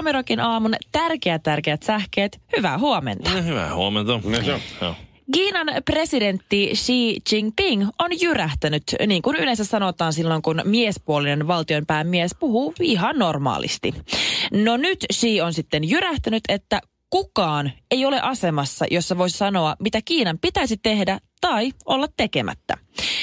Suomirokin aamun tärkeät tärkeät sähkeet. Hyvää huomenta. No, hyvää huomenta. No, Kiinan presidentti Xi Jinping on jyrähtänyt, niin kuin yleensä sanotaan silloin, kun miespuolinen valtionpäämies puhuu ihan normaalisti. No nyt Xi on sitten jyrähtänyt, että kukaan ei ole asemassa, jossa voisi sanoa, mitä Kiinan pitäisi tehdä tai olla tekemättä.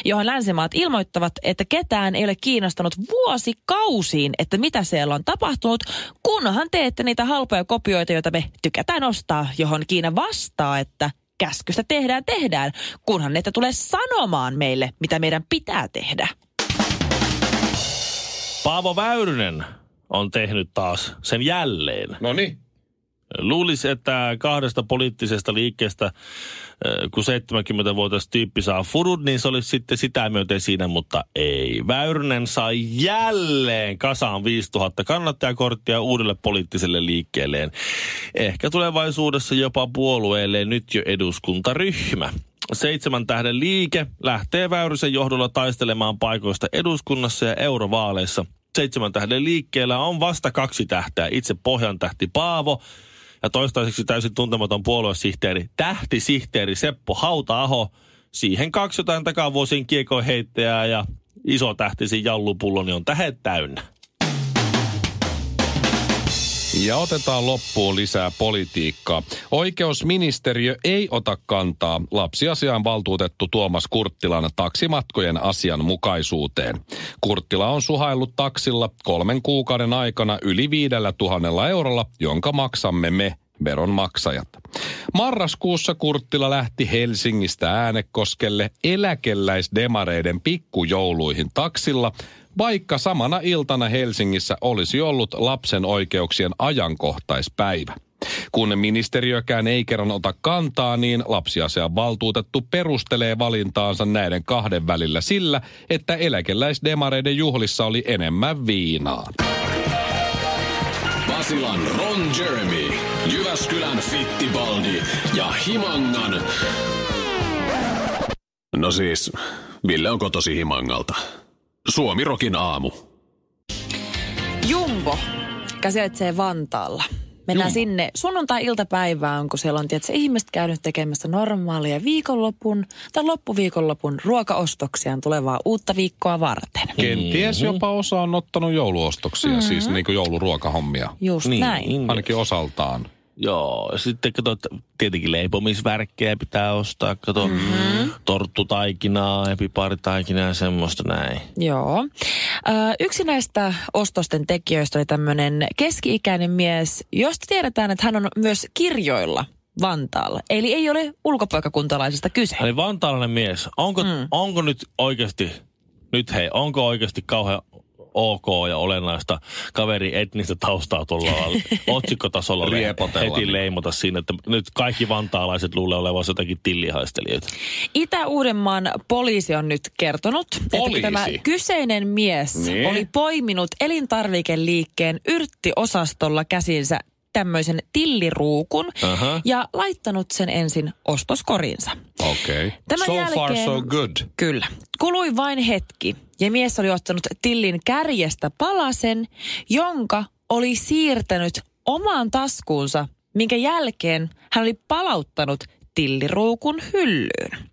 Johon länsimaat ilmoittavat, että ketään ei ole kiinnostanut vuosikausiin, että mitä siellä on tapahtunut, kunhan teette niitä halpoja kopioita, joita me tykätään ostaa, johon Kiina vastaa, että käskystä tehdään, tehdään, kunhan ne tulee sanomaan meille, mitä meidän pitää tehdä. Paavo Väyrynen on tehnyt taas sen jälleen. No niin. Luulisi, että kahdesta poliittisesta liikkeestä, äh, kun 70-vuotias tyyppi saa furut, niin se olisi sitten sitä myöten siinä, mutta ei. Väyrynen sai jälleen kasaan 5000 kannattajakorttia uudelle poliittiselle liikkeelleen. Ehkä tulevaisuudessa jopa puolueelleen nyt jo eduskuntaryhmä. Seitsemän tähden liike lähtee Väyrysen johdolla taistelemaan paikoista eduskunnassa ja eurovaaleissa. Seitsemän tähden liikkeellä on vasta kaksi tähteä. Itse Pohjan tähti Paavo ja toistaiseksi täysin tuntematon puoluesihteeri, tähtisihteeri Seppo Hauta-aho. Siihen kaksi jotain takavuosien kiekoheittäjää ja iso tähtisi jallupullo, niin on tähet täynnä. Ja otetaan loppuun lisää politiikkaa. Oikeusministeriö ei ota kantaa lapsiasian valtuutettu Tuomas Kurttilan taksimatkojen asianmukaisuuteen. Kurttila on suhaillut taksilla kolmen kuukauden aikana yli viidellä tuhannella eurolla, jonka maksamme me veronmaksajat. Marraskuussa Kurttila lähti Helsingistä Äänekoskelle eläkeläisdemareiden pikkujouluihin taksilla, vaikka samana iltana Helsingissä olisi ollut lapsen oikeuksien ajankohtaispäivä. Kun ministeriökään ei kerran ota kantaa, niin lapsiasian valtuutettu perustelee valintaansa näiden kahden välillä sillä, että eläkeläisdemareiden juhlissa oli enemmän viinaa. Basilan Ron Jeremy, Jyväskylän Fittibaldi ja Himangan... No siis, Ville on kotosi Himangalta. Suomi Rokin aamu. Jumbo, joka sijaitsee Vantaalla. Mennään sinne sunnuntai-iltapäivään, kun siellä on tietysti ihmiset käynyt tekemässä normaalia viikonlopun tai loppuviikonlopun ruokaostoksiaan tulevaa uutta viikkoa varten. Kenties jopa osa on ottanut jouluostoksia, mm-hmm. siis niin kuin jouluruokahommia. Just Niin. näin. Ainakin osaltaan. Joo, sitten kato, että tietenkin leipomisvärkkejä pitää ostaa, kato, mm-hmm. torttutaikinaa, epiparitaikinaa ja semmoista näin. Joo. Ö, yksi näistä ostosten tekijöistä oli tämmöinen keski-ikäinen mies, josta tiedetään, että hän on myös kirjoilla Vantaalla. Eli ei ole ulkopaikkakuntalaisesta kyse. Eli vantaalainen mies, onko, mm. onko nyt oikeasti, nyt hei, onko oikeasti kauhean ok ja olennaista kaveri etnistä taustaa tuolla otsikkotasolla Riepotella heti leimata siinä, että nyt kaikki vantaalaiset luulee olevansa jotakin tillihaistelijoita. Itä-Uudenmaan poliisi on nyt kertonut, Poliisi? että tämä kyseinen mies Niin. oli poiminut elintarvikeliikkeen yrttiosastolla käsinsä tämmöisen tilliruukun Aha. ja laittanut sen ensin ostoskoriinsa. Okei. Okay. Tämän so jälkeen, far so good. Kyllä. Kului vain hetki ja mies oli ottanut tillin kärjestä palasen, jonka oli siirtänyt omaan taskuunsa, minkä jälkeen hän oli palauttanut tilliruukun hyllyyn.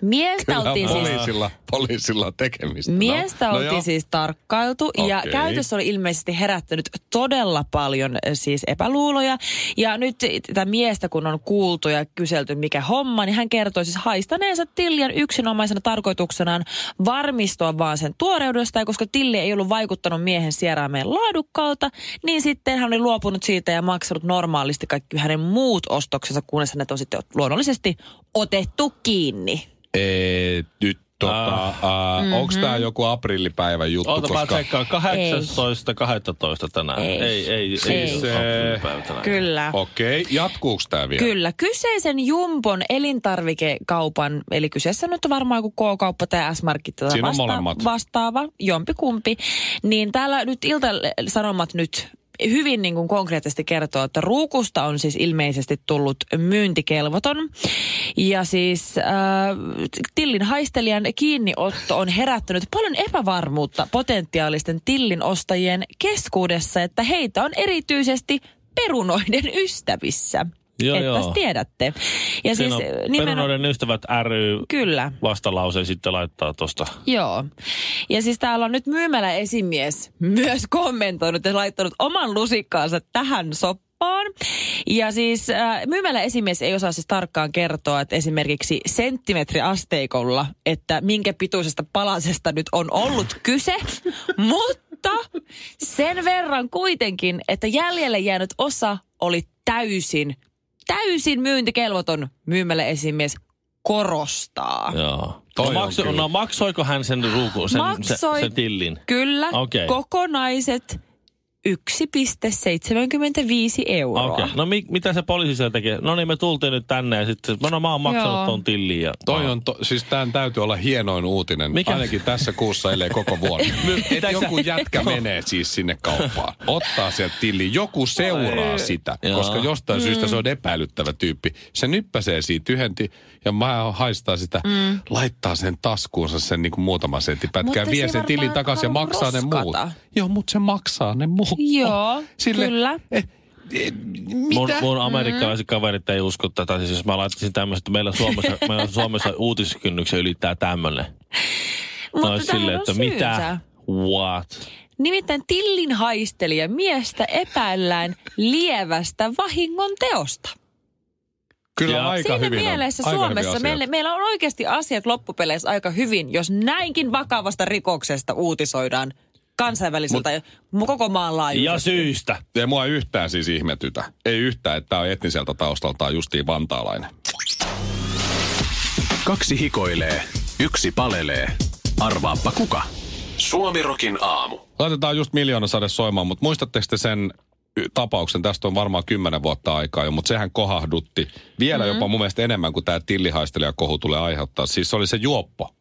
Miestä Kyllä oltiin siis poliisilla, poliisilla on tekemistä. Miestä no, oltiin joo. siis tarkkailtu ja Okei. käytössä oli ilmeisesti herättänyt todella paljon eh, siis epäluuloja. Ja nyt tätä miestä kun on kuultu ja kyselty mikä homma, niin hän kertoi siis haistaneensa Tillian yksinomaisena tarkoituksenaan varmistua vaan sen tuoreudesta. Ja koska Tilli ei ollut vaikuttanut miehen sieraimeen laadukkaalta, niin sitten hän oli luopunut siitä ja maksanut normaalisti kaikki hänen muut ostoksensa, kunnes hänet on sitten luonnollisesti otettu kiinni. Ee, nyt Tota, uh, Mhm. Onko tämä joku aprillipäivän juttu? Oota mä tsekkaan. 18. 12 tänään. Ei. Ei, ei, ei. Ei. ei Se- tänään. Kyllä. Okei, okay. jatkuuko tämä vielä? Kyllä. Kyseisen Jumbon elintarvikekaupan, eli kyseessä nyt on varmaan joku K-kauppa tai S-market tai Siinä on molemmat. vastaava, jompikumpi. Niin täällä nyt Ilta-Sanomat nyt hyvin niin kuin konkreettisesti kertoo, että ruukusta on siis ilmeisesti tullut myyntikelvoton. Ja siis äh, Tillin haistelijan kiinniotto on herättänyt paljon epävarmuutta potentiaalisten Tillin ostajien keskuudessa, että heitä on erityisesti perunoiden ystävissä. Joo, Ettepäs joo. tiedätte. Ja Siinä on siis äh, nimenomaan... Perunoiden ystävät ry Kyllä. vastalauseen sitten laittaa tuosta. Joo. Ja siis täällä on nyt myymälä esimies myös kommentoinut ja laittanut oman lusikkaansa tähän soppaan. Ja siis äh, myymälä esimies ei osaa siis tarkkaan kertoa, että esimerkiksi senttimetriasteikolla, että minkä pituisesta palasesta nyt on ollut kyse, mutta sen verran kuitenkin, että jäljelle jäänyt osa oli täysin, täysin myyntikelvoton myymälä esimies korostaa. Joo. Toi no, on makso, no, maksoiko hän sen ruukun, sen, Maksoi. sen, sen tillin? Kyllä, Okei. kokonaiset 1,75 euroa. Okei. Okay. No mi, mitä se poliisi siellä tekee? No niin, me tultiin nyt tänne ja sitten, no, no mä oon maksanut Joo. ton tillin. Ja, Toi on, to, siis tämän täytyy olla hienoin uutinen, Mikä? Ainakin tässä kuussa, ellei koko vuoden. Että joku jätkä menee siis sinne kauppaan, ottaa sieltä tilli, joku seuraa sitä, Joo. koska jostain syystä se on epäilyttävä tyyppi. Se nyppäsee siitä yhden ja mä haistaa sitä, laittaa sen taskuunsa sen niin kuin muutaman sentin pätkää, vie se sen tilin takaisin ja maksaa ne muut. Joo, mutta se maksaa ne muut. Joo, kyllä. Eh, eh, Mun, mitä? mun amerikkalaiset kaverit ei usko tätä. Siis jos mä laittaisin tämmöistä, että meillä Suomessa, meillä Suomessa uutiskynnyksen ylittää tämmöinen. Mutta tähän silleen, on että syynsä. mitä? What? Nimittäin Tillin haistelija miestä epäillään lievästä vahingon teosta. Kyllä Ja aika Siinä hyvin mielessä on, Suomessa hyvin meillä, meillä on oikeasti asiat loppupeleissä aika hyvin, jos näinkin vakavasta rikoksesta uutisoidaan kansainväliseltä Mut, koko maan laajuisesti. Ja syystä. Ja mua ei yhtään siis ihmetytä. Ei yhtään, että tämä on etniseltä taustaltaan justiin vantaalainen. Kaksi hikoilee, yksi palelee. Arvaappa kuka? Suomirokin aamu. Laitetaan just miljoona sade soimaan, mutta muistatteko te sen tapauksen, tästä on varmaan kymmenen vuotta aikaa jo, mutta sehän kohahdutti vielä mm-hmm. jopa mun mielestä enemmän kuin tämä tillihaistelijakohu tulee aiheuttaa. Siis se oli se juoppo,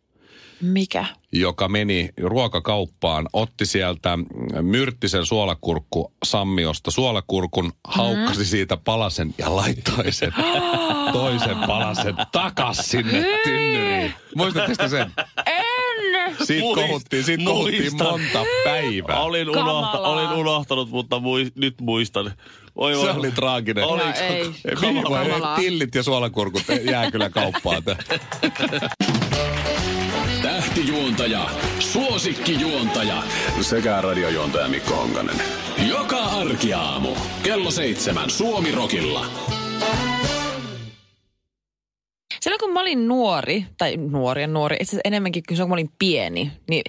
Mikä? joka meni ruokakauppaan, otti sieltä myrttisen suolakurkku sammiosta suolakurkun, haukkasi siitä palasen ja laittoi sen toisen palasen takas sinne tynnyriin. Muistatteko te sen? En! Siitä Muist- kohuttiin, siitä kohuttiin monta päivää. Olin, unohta, olin unohtanut, mutta mui, nyt muistan. Oi, Se oli traaginen. Oli, No ei. Kamalaa. tillit ja suolakurkut jää kyllä kauppaan. Tähtijuontaja, suosikkijuontaja sekä radiojuontaja Mikko Honkanen. Joka arkiaamu kello seitsemän Suomirokilla. Silloin kun mä olin nuori, tai nuori ja nuori, itse asiassa enemmänkin silloin kun mä olin pieni, niin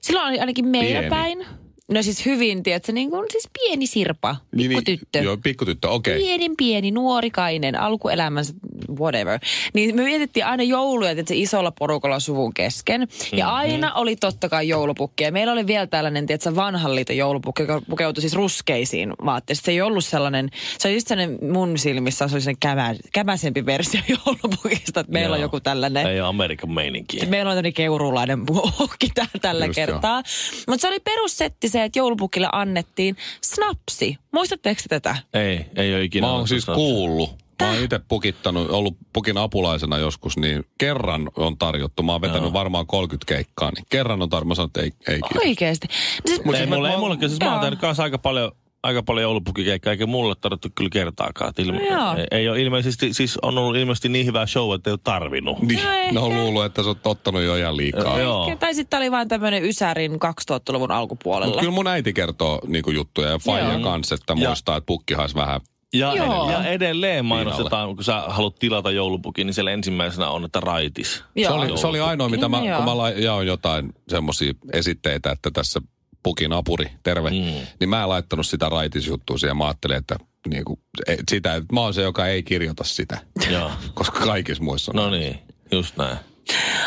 silloin oli ainakin meillä Pieni. päin. No siis hyvin, tiedätkö, niin kuin siis pieni Sirpa, pikkutyttö. Joo, pikkutyttö, okei. Okay. Pienen pieni, nuorikainen, alkuelämänsä, whatever. Niin me vietettiin aina jouluja tiedätkö, isolla porukalla suvun kesken. Ja Mhm. aina oli totta kai joulupukki. Ja meillä oli vielä tällainen, tiedätkö, vanhan liiton joulupukki, joka pukeutui siis ruskeisiin vaatteisiin. Se ei ollut sellainen, se oli just sellainen mun silmissä, se oli sellainen kämä, kämäsempi versio joulupukista, että meillä on Joo. joku tällainen. Ei ole Amerikan meininkiä. Meillä on tämmöinen keurulainen pukki tä- tällä Just kertaa. Mutta se oli perussetti se, että joulupukille annettiin snapsi. Muistatteko te tätä? Ei, ei ole ikinä. Mä oon siis kuullut. Mä oon itse pukittanut, ollut pukin apulaisena joskus, niin kerran on tarjottu. Mä oon vetänyt Joo. varmaan 30 keikkaa, niin kerran on tarjottu. Mä sanoin, että ei, ei kiitos. Oikeesti. No siis, Mut Ei, siis mulla, mä- ei mullakin. Siis mä oon tehnyt kanssa aika paljon, aika paljon joulupukikeikkaa, eikä mulle tarvittu kyllä kertaakaan. Et Ilme, Joo. ei, ei ole ilmeisesti, siis on ollut ilmeisesti niin hyvä show, että ei ole tarvinnut. Niin, No ne on luullut, että sä oot ottanut jo ihan liikaa. Joo. Tai sitten oli vain tämmöinen Ysärin 2000-luvun alkupuolella. Mutta kyllä mun äiti kertoo niinku juttuja ja faija Joo. kanssa, että Ja- muistaa, että pukki haisi vähän. Ja, Joo. ja edelleen mainostetaan, kun sä haluat tilata joulupukin, niin siellä ensimmäisenä on, että raitis. Se Joo. oli, se oli ainoa, mitä mä, kun mä jaoin jotain semmoisia esitteitä, että tässä pukin apuri, terve, Mm. niin mä en laittanut sitä raitisjuttua siihen. Mä ajattelin, että niinku, e- sitä, että mä oon se, joka ei kirjoita sitä, Joo. koska kaikissa muissa on. No niin, just näin.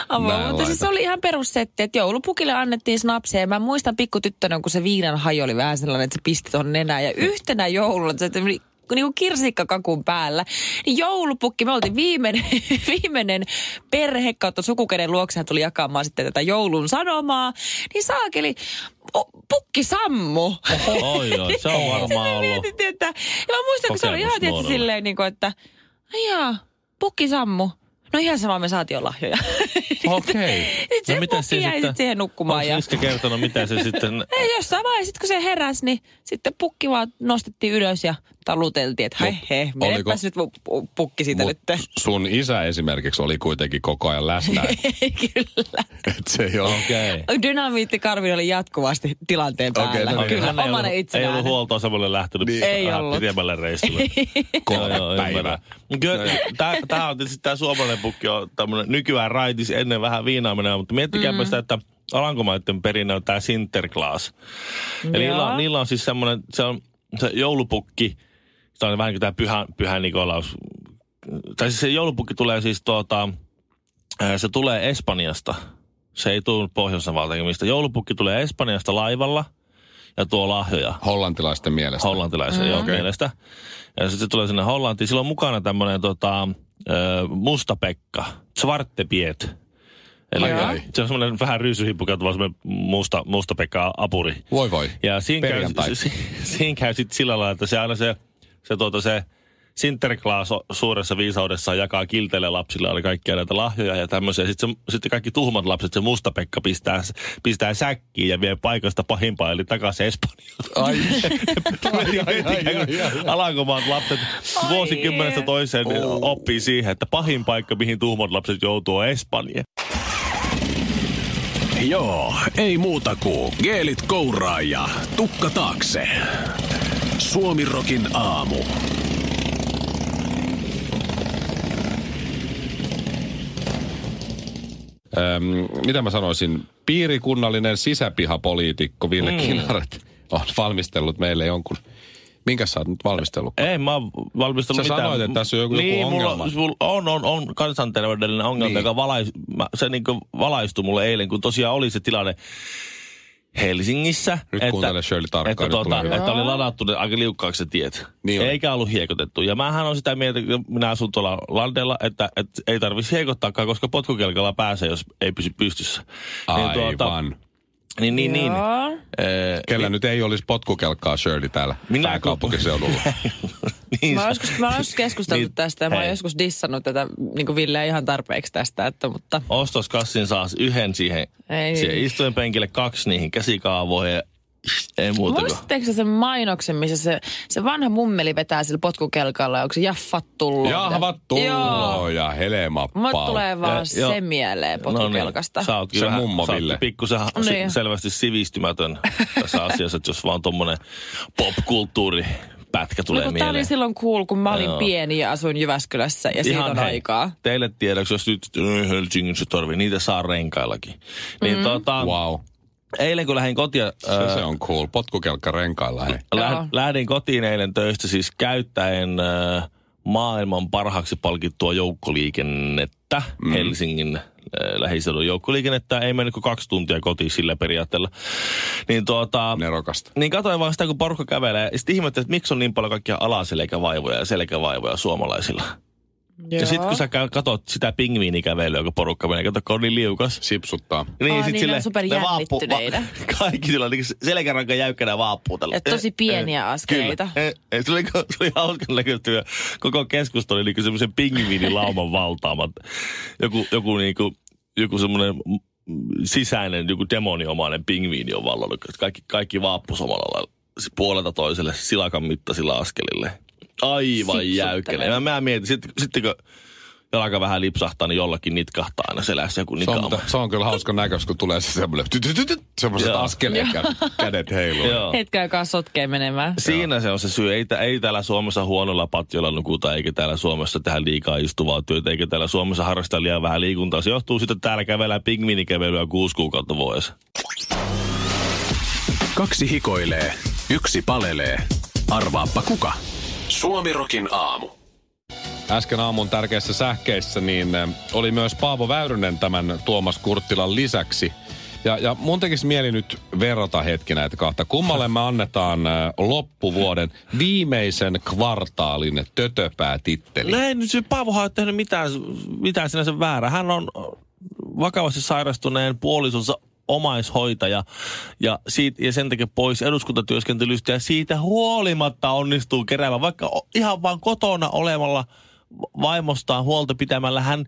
Avo, mutta siis se oli ihan perussetti, että joulupukille annettiin snapseja. Ja Mä muistan pikkutyttönä, kun se viinan hajo oli vähän sellainen, että se pisti tuonne nenään. Ja yhtenä jouluna se meni niin kuin kirsikkakakun päällä. Niin joulupukki, me oltiin viimeinen, viimeinen perhe kautta sukukenen luokse, hän tuli jakamaan sitten tätä joulun sanomaa. Niin saakeli, o, pukki sammu. Oi, oi, se on varmaan ollut. mietittiin, että, ja mä muistan, kun se oli ihan tietysti silleen, niin kuin, että jaa, pukki sammu. No ihan sama, me saatiin jo lahjoja. Okei. Sitten se No miten pukki jäi sitten siihen nukkumaan. Onko Ja... Kertonut, miten se sitten... Ei jossain vaiheessa, sit kun se heräsi, niin sitten pukki vaan nostettiin ylös ja taluteltiin, että hei hei, oliko- menepäs nyt pu- pu- pukki siitä Mut nyt. sun isä esimerkiksi oli kuitenkin koko ajan läsnä. Kyllä. Et se ei ole. Okei. Dynamiitti Karvin oli jatkuvasti tilanteen päällä. Okei, no niin. Kyllä, Hän ei omana ollut, ei ollut huoltoasemalle lähtenyt Niin. Ei ollut. pidemmälle reissulle. Kolme päivää. Kyllä, tää, tää on tietysti tämä suomalainen pukki on tämmöinen nykyään raitis ennen vähän viinaa menee, mutta miettikääpä mm. sitä, että Alankomaiden perinne on tämä Sinterklaas. Eli niillä on, niillä on siis semmoinen, se on se joulupukki, se on vähän kuin tämä pyhä, pyhä Nikolaus. Tai siis se joulupukki tulee siis tuota, se tulee Espanjasta. Se ei tule Pohjois-Navalta mistä. Joulupukki tulee Espanjasta laivalla ja tuo lahjoja Hollantilaisten mielestä. hollantilaisen mm. joo, Okei. mielestä. Ja sitten se tulee sinne Hollantiin. Sillä on mukana tämmöinen tota, ö, musta Pekka, Svarte Piet. Eli Ai, ai. se on semmoinen vähän ryysyhippukautuva semmoinen musta, musta Pekka apuri. Voi voi. Ja siinä käy, Perjantai. si, siinä käy sitten sillä lailla, että se aina se, se, tuota, se Sinterklaas suuressa viisaudessaan jakaa kilteille lapsille aina kaikkia näitä lahjoja ja tämmöisiä. Sitten, se, sitten kaikki tuhmat lapset, se musta Pekka pistää, pistää säkkiin ja vie paikasta pahimpaa, eli takaisin Espanjaan. Ai, ai, ai, ai, ai, ai. Alankomaat lapset vuosikymmenestä toiseen niin Oh. oppii siihen, että pahin paikka, mihin tuhmat lapset joutuu, on Espanja. Joo, ei muuta kuin geelit kouraa ja tukka taakse. Suomirokin aamu. Öm, mitä mä sanoisin? Piirikunnallinen sisäpihapoliitikko Ville mm. Kinaret on valmistellut meille jonkun. Minkä sä oot nyt valmistellut? Ei mä oon valmistellut Sä mitään. sanoit, että tässä on joku- joku niin, mulla, ongelma. mulla on, on, on kansanterveydellinen ongelma, Niin. niin. joka valais, mä, se niin valaistui mulle eilen, kun tosiaan oli se tilanne Helsingissä. Nyt kuuntele Shirley tarkkaan, Että, tuota, että oli ladattu ne aika liukkaaksi se tiet. Niin. Eikä ollut hiekotettu. Ja mähän on sitä mieltä, kun minä asun tuolla Landella, että, että ei tarvitsisi hiekottaakaan, koska potkukelkalla pääsee, jos ei pysy pystyssä. Aivan. Niin, niin, niin. Joo. Ee, Kellä nyt ei olisi potkukelkkaa Shirley täällä Minä- pääkaupunkiseudulla. niin, Mä oon joskus, mä oon joskus keskustellut Niin, tästä ja mä oon joskus dissannut tätä niin kuin Ville ihan tarpeeksi tästä, että, mutta ostoskassin saa yhden siihen, Ei. siihen istuinpenkille, kaksi niihin käsikaavoihin ja ei muuta kuin. Muistatteko sen mainoksen, missä se, se vanha mummeli vetää sillä potkukelkalla, onko se jaffat tullut? Jahvat Joo. tulloo ja helema Mulle tulee vaan Ja- joo. se mieleen potkukelkasta. No niin, sä oot Se kyllä mummo Ville. pikkusen Niin. niin. selvästi sivistymätön tässä asiassa, että jos vaan tommonen popkulttuuri pätkä tulee no, mieleen. oli silloin cool, kun mä olin Joo. pieni ja asuin Jyväskylässä ja siitä on hei, aikaa. Teille tiedoksi, jos nyt "Ö, Helsingissä tarvii, niitä saa renkaillakin. Niin Mm. tota, Wow. Eilen kun lähdin kotia, Se, se on cool. Potkukelkka renkailla. Hei. Läh, lähdin kotiin eilen töistä siis käyttäen äh, maailman parhaaksi palkittua joukkoliikennettä, mm. Helsingin äh, lähiseudun joukkoliikennettä. Ei mennyt kuin kaksi tuntia kotiin sillä periaatteella. Niin tuota... Nerokasta. Niin katsoin vaan sitä, kun porukka kävelee. Ja sitten ihmettelin, että miksi on niin paljon kaikkia alaselkävaivoja ja selkävaivoja suomalaisilla. Joo. Ja sitten kun sä katot sitä pingviinikävelyä, kun porukka menee, kato, kun on niin liukas. Sipsuttaa. Aa, sit niin ne on superjännittyneitä. va- kaikki sillä niin selkäranka jäykkänä vaappuu tällä. Ja tosi pieniä askeleita. Kyllä. Eh, eh, Se oli, se oli hauskan näköistä. Koko keskusta oli niin semmoisen pingviinilauman valtaamat. Joku, joku, niin kuin, joku semmoinen mm, sisäinen, joku demoniomainen pingviini on vallannut. Kaikki, kaikki vaappu samalla lailla puolelta toiselle silakan mittaisilla askelille. Aivan jäykkäinen. Mä, mä mietin, sitten, sitten kun jalka vähän lipsahtaa, niin jollakin nitkahtaa aina selässä joku Se on, nikaama. se on kyllä hauska näköistä, kun tulee se semmoinen, semmoiset Joo. askeleet ja kädet heiluu. Hetken aikaa sotkee menemään. Siinä se on se syy. Ei, tä- ei täällä Suomessa huonolla patjolla nukuta, eikä täällä Suomessa tehdä liikaa istuvaa työtä, eikä täällä Suomessa harrasta liian vähän liikuntaa. Se johtuu siitä, että täällä kävellään pingviinikävelyä kuusi kuukautta vuodessa. Kaksi hikoilee, yksi palelee. Arvaappa kuka? Suomirokin aamu. äsken aamun tärkeissä sähkeissä, niin eh, oli myös Paavo Väyrynen tämän Tuomas Kurttilan lisäksi. Ja, ja mun tekisi mieli nyt verrata hetki näitä kahta. Kummalle me annetaan eh, loppuvuoden viimeisen kvartaalin tötöpää-titteli? Näin, nyt se Paavohan ei ole tehnyt mitään, mitään sinänsä väärää. Hän on vakavasti sairastuneen puolisonsa omaishoitaja ja, siitä, ja sen takia pois eduskuntatyöskentelystä ja siitä huolimatta onnistuu keräämään, vaikka ihan vaan kotona olemalla vaimostaan huolta pitämällä hän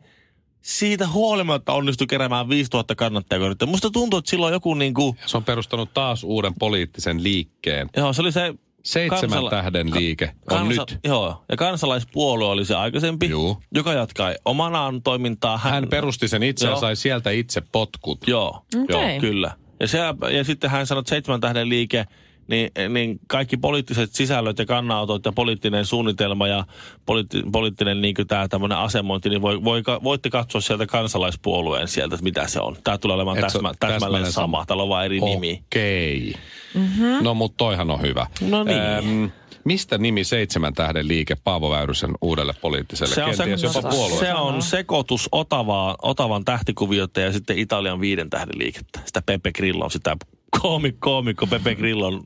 siitä huolimatta onnistui keräämään 5000 kannattajakorttia. Musta tuntuu, että silloin joku niinku, Se on perustanut taas uuden poliittisen liikkeen. joo se oli se Seitsemän Kansala- tähden liike on nyt. Joo, ja kansalaispuolue oli se aikaisempi, Juu. joka jatkaa omanaan toimintaa. Hän perusti sen itse ja sai sieltä itse potkut. Joo, Okei. joo kyllä. Ja, se, ja sitten hän sanoi, että seitsemän tähden liike, niin, niin kaikki poliittiset sisällöt ja kannanotot ja poliittinen suunnitelma ja poliitti, poliittinen niin tämä tämmöinen asemointi, niin voi, voi, voitte katsoa sieltä kansalaispuolueen sieltä, että mitä se on. Tämä tulee olemaan Et on täsmä, täsmälleen täsmälleen sama. sama. Täällä on vaan eri nimi. Okei. Mm-hmm. No mutta toihan on hyvä. No niin. mistä nimi seitsemän tähden liike Paavo Väyrysen uudelle poliittiselle? Se on, se, jopa puolue. se on sekoitus Otavaa, Otavan tähtikuviota ja sitten Italian viiden tähden liikettä. Sitä Pepe Grillo, sitä koomikko, koomikko Pepe Grillon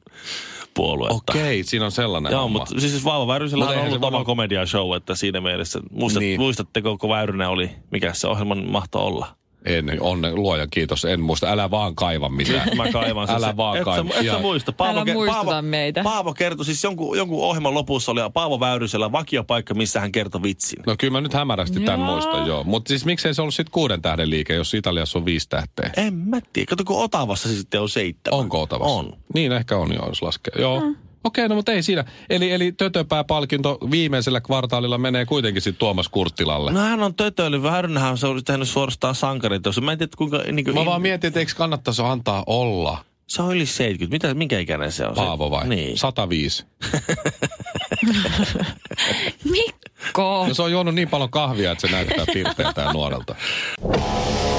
puoluetta. Okei, siinä on sellainen Joo, homma. mutta siis Vauva Väyrysellä Mut on ollut oma varmaan- komedia show, että siinä mielessä, muistat, Niin. niin. muistatteko, kun Väyrynen oli, mikä se ohjelman mahto olla? En, onne, luoja kiitos, en muista. Älä vaan kaiva mitään. Nyt mä kaivan sen. Älä vaan et, kaiva. sä, et sä muista. Älä ke- muistuta Paavo, meitä. Paavo kertoi, siis jonkun, jonkun ohjelman lopussa oli Paavo Väyrysellä vakiopaikka, missä hän kertoi vitsin. No kyllä mä nyt hämärästi tämän Joo. muistan, joo. Mutta siis miksei se ollut sitten kuuden tähden liike, jos Italiassa on viisi tähteä? En mä tiedä. Kato, kun Otavassa se sitten on seitsemän. Onko Otavassa? On. Niin ehkä on joo, jos laskee. Joo. Mm. Okei, no mutta ei siinä. Eli, eli tötöpää-palkinto viimeisellä kvartaalilla menee kuitenkin sitten Tuomas Kurttilalle. No hän on tötöily. Väyrynenhän se olisi tehnyt suorastaan sankariteos. Mä en tiedä, kuinka... Niin kuin, Mä vaan mietin, että eikö kannattaisi antaa olla Se on yli 70. Mitä, minkä ikäinen se on? Paavo vai? Niin. 105. Mikko. No se on juonut niin paljon kahvia, että se näyttää pirteältä nuorelta.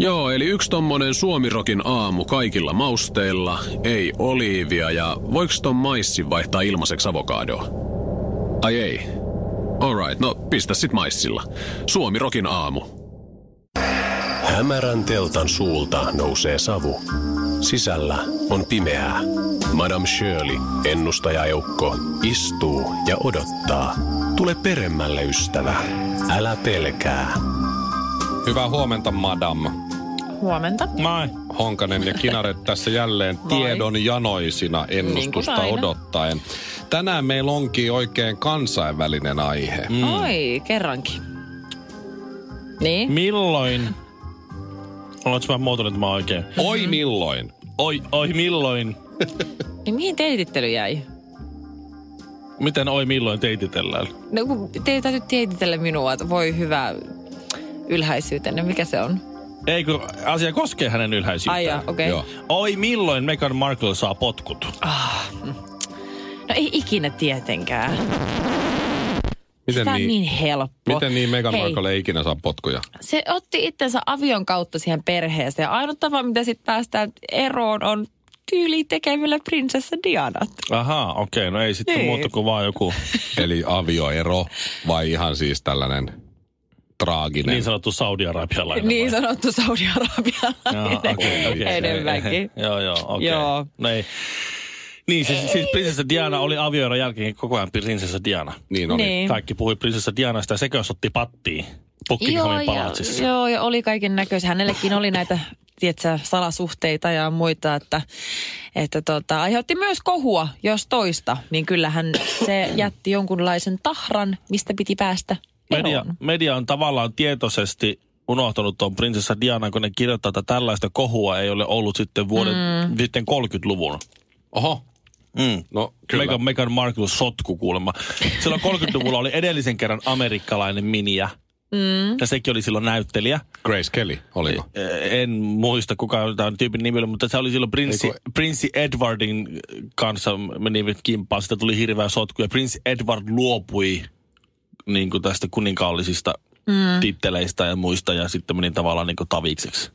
Joo, eli yksi tommonen suomirokin aamu kaikilla mausteilla, ei oliivia ja voiko ton maissin vaihtaa ilmaiseksi avokadoa? Ai ei. Alright, no pistä sit maissilla. Suomirokin aamu. Hämärän teltan suulta nousee savu. Sisällä on pimeää. Madame Shirley, ennustajaeukko, istuu ja odottaa. Tule peremmälle, ystävä. Älä pelkää. Hyvää huomenta, madam. Huomenta. Moi. Honkanen ja Kinaret tässä jälleen tiedon janoisina ennustusta Niin kuin aina. odottaen. Tänään meillä onkin oikein kansainvälinen aihe. Mm. Oi, kerrankin. Niin? Milloin? Oletko mä muotoillut tämä oikein? Oi milloin? Oi, oi milloin? niin mihin teitittely jäi? Miten oi milloin teititellään? No kun teidän täytyy teititellä minua, voi hyvä ylhäisyytenne. Mikä se on? Ei kun asia koskee hänen ylhäisyyttään. Ai okei. Joo. Okay. Oi milloin Meghan Markle saa potkut? No ei ikinä tietenkään. Miten Tämä on niin helppo. Miten niin Meghan Hei, Markle ei ikinä saa potkuja? Se otti itsensä avion kautta siihen perheeseen. Ja ainut tapa, mitä sitten päästään eroon, on tyyli tekemällä prinsessa Dianat. Ahaa, okei. Okay, no ei sitten Niin. muuta kuin vaan joku Eli avioero vai ihan siis tällainen traaginen? niin sanottu saudi-arabialainen. Niin vai? sanottu Joo, Saudi-Arabialainen. okei, okei. Enemmänkin. Joo, joo, okei. Joo. No ei. Niin, siis, siis prinsessa Diana oli avioeron jälkeen koko ajan prinsessa Diana. Niin oli. Niin. Kaikki puhui prinsessa Dianasta ja sekö otti pattiin Buckinghamin palatsissa. ja, joo, ja oli kaiken näköisiä. Hänellekin oli näitä tietsä, salasuhteita ja muita, että, että tota, aiheutti myös kohua, jos toista. Niin kyllähän se jätti jonkunlaisen tahran, mistä piti päästä Media, eroon. media on tavallaan tietoisesti unohtanut tuon prinsessa Diana, kun ne kirjoittaa, että tällaista kohua ei ole ollut sitten vuoden, mm. sitten 30-luvun. Oho, Mm. no kyllä. Meghan, Meghan Markle sotku kuulemma. Silloin 30-luvulla oli edellisen kerran amerikkalainen miniä. Mm. Ja sekin oli silloin näyttelijä. Grace Kelly, oliko? Eh, En muista kuka tämä tyypin nimi oli, mutta se oli silloin prinssi, Eiku- prinssi Edwardin kanssa meni kimpaan. Sitä tuli hirveä sotku ja prinssi Edward luopui niin kuin tästä kuninkaallisista mm. titteleistä ja muista ja sitten meni tavallaan niin kuin tavikseksi.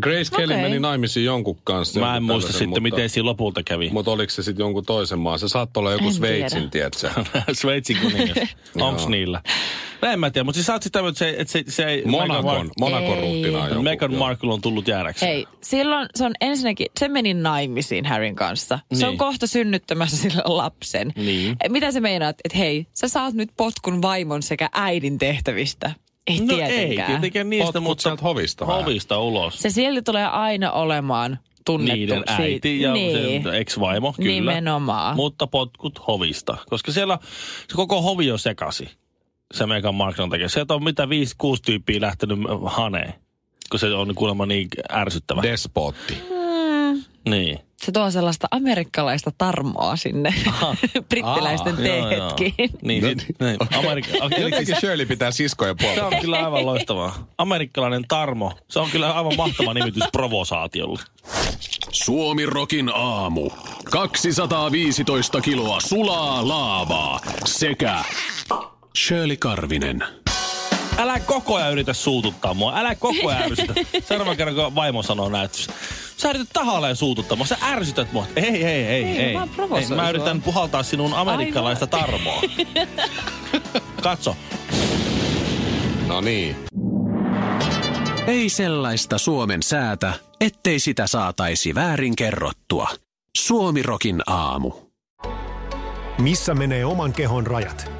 Grace Kelly Okei. meni naimisiin jonkun kanssa. Mä en muista sitten, mutta, miten siinä lopulta kävi. Mutta oliko se sitten jonkun toisen maan? Se saattoi olla joku En Sveitsin, tiedä. tiedätkö? Sveitsin kuningas. Onks niillä? No en mä tiedä, mutta siis sä oot sitä, että se, että se, se ei... Monakon, Monakon Ei. ruhtinaa joku. Meghan. Markle on tullut jäädäkseen. Hei, silloin se on ensinnäkin, se meni naimisiin Harryn kanssa. Se on Niin. kohta synnyttämässä sille lapsen. Niin. Mitä se meinaat, että hei, sä saat nyt potkun vaimon sekä äidin tehtävistä? Ei No tietenkään. ei tietenkään niistä, Potkut mutta sieltä hovista hovista ulos. Se silti tulee aina olemaan tunnettu. Niiden äiti ja niin. sen ex-vaimo, kyllä. Nimenomaan. Mutta potkut hovista. Koska siellä se koko hovi on sekasi. Se Meghan Marklen takia. Sieltä on mitä viisi, kuusi tyyppiä lähtenyt haneen. Kun se on kuulemma niin ärsyttävä. Despotti. Niin. Se tuo sellaista amerikkalaista tarmoa sinne brittiläisten Aa, joo, joo. teetkin. Niin, sit, niin. Amerikka, eli Jotenkin siis, Shirley pitää siskoja se puolta. on kyllä aivan loistavaa. Amerikkalainen tarmo. Se on kyllä aivan mahtava nimitys provosaatiolle. Suomi Rokin aamu. 215 kiloa sulaa laavaa sekä Shirley Karvinen. Älä koko ajan yritä suututtaa mua. Älä koko ajan ärsytä. Seuraavan kerran, kun vaimo sanoo näin, että sä yrität tahalleen suututtaa mua. Sä ärsytät mua. Ei, ei, ei, ei. Ei, mä ei. Mä sua. yritän puhaltaa sinun amerikkalaista tarmoa. Katso. No niin. Ei sellaista Suomen säätä, ettei sitä saataisi väärin kerrottua. Suomi Rokin aamu. Missä menee oman kehon rajat?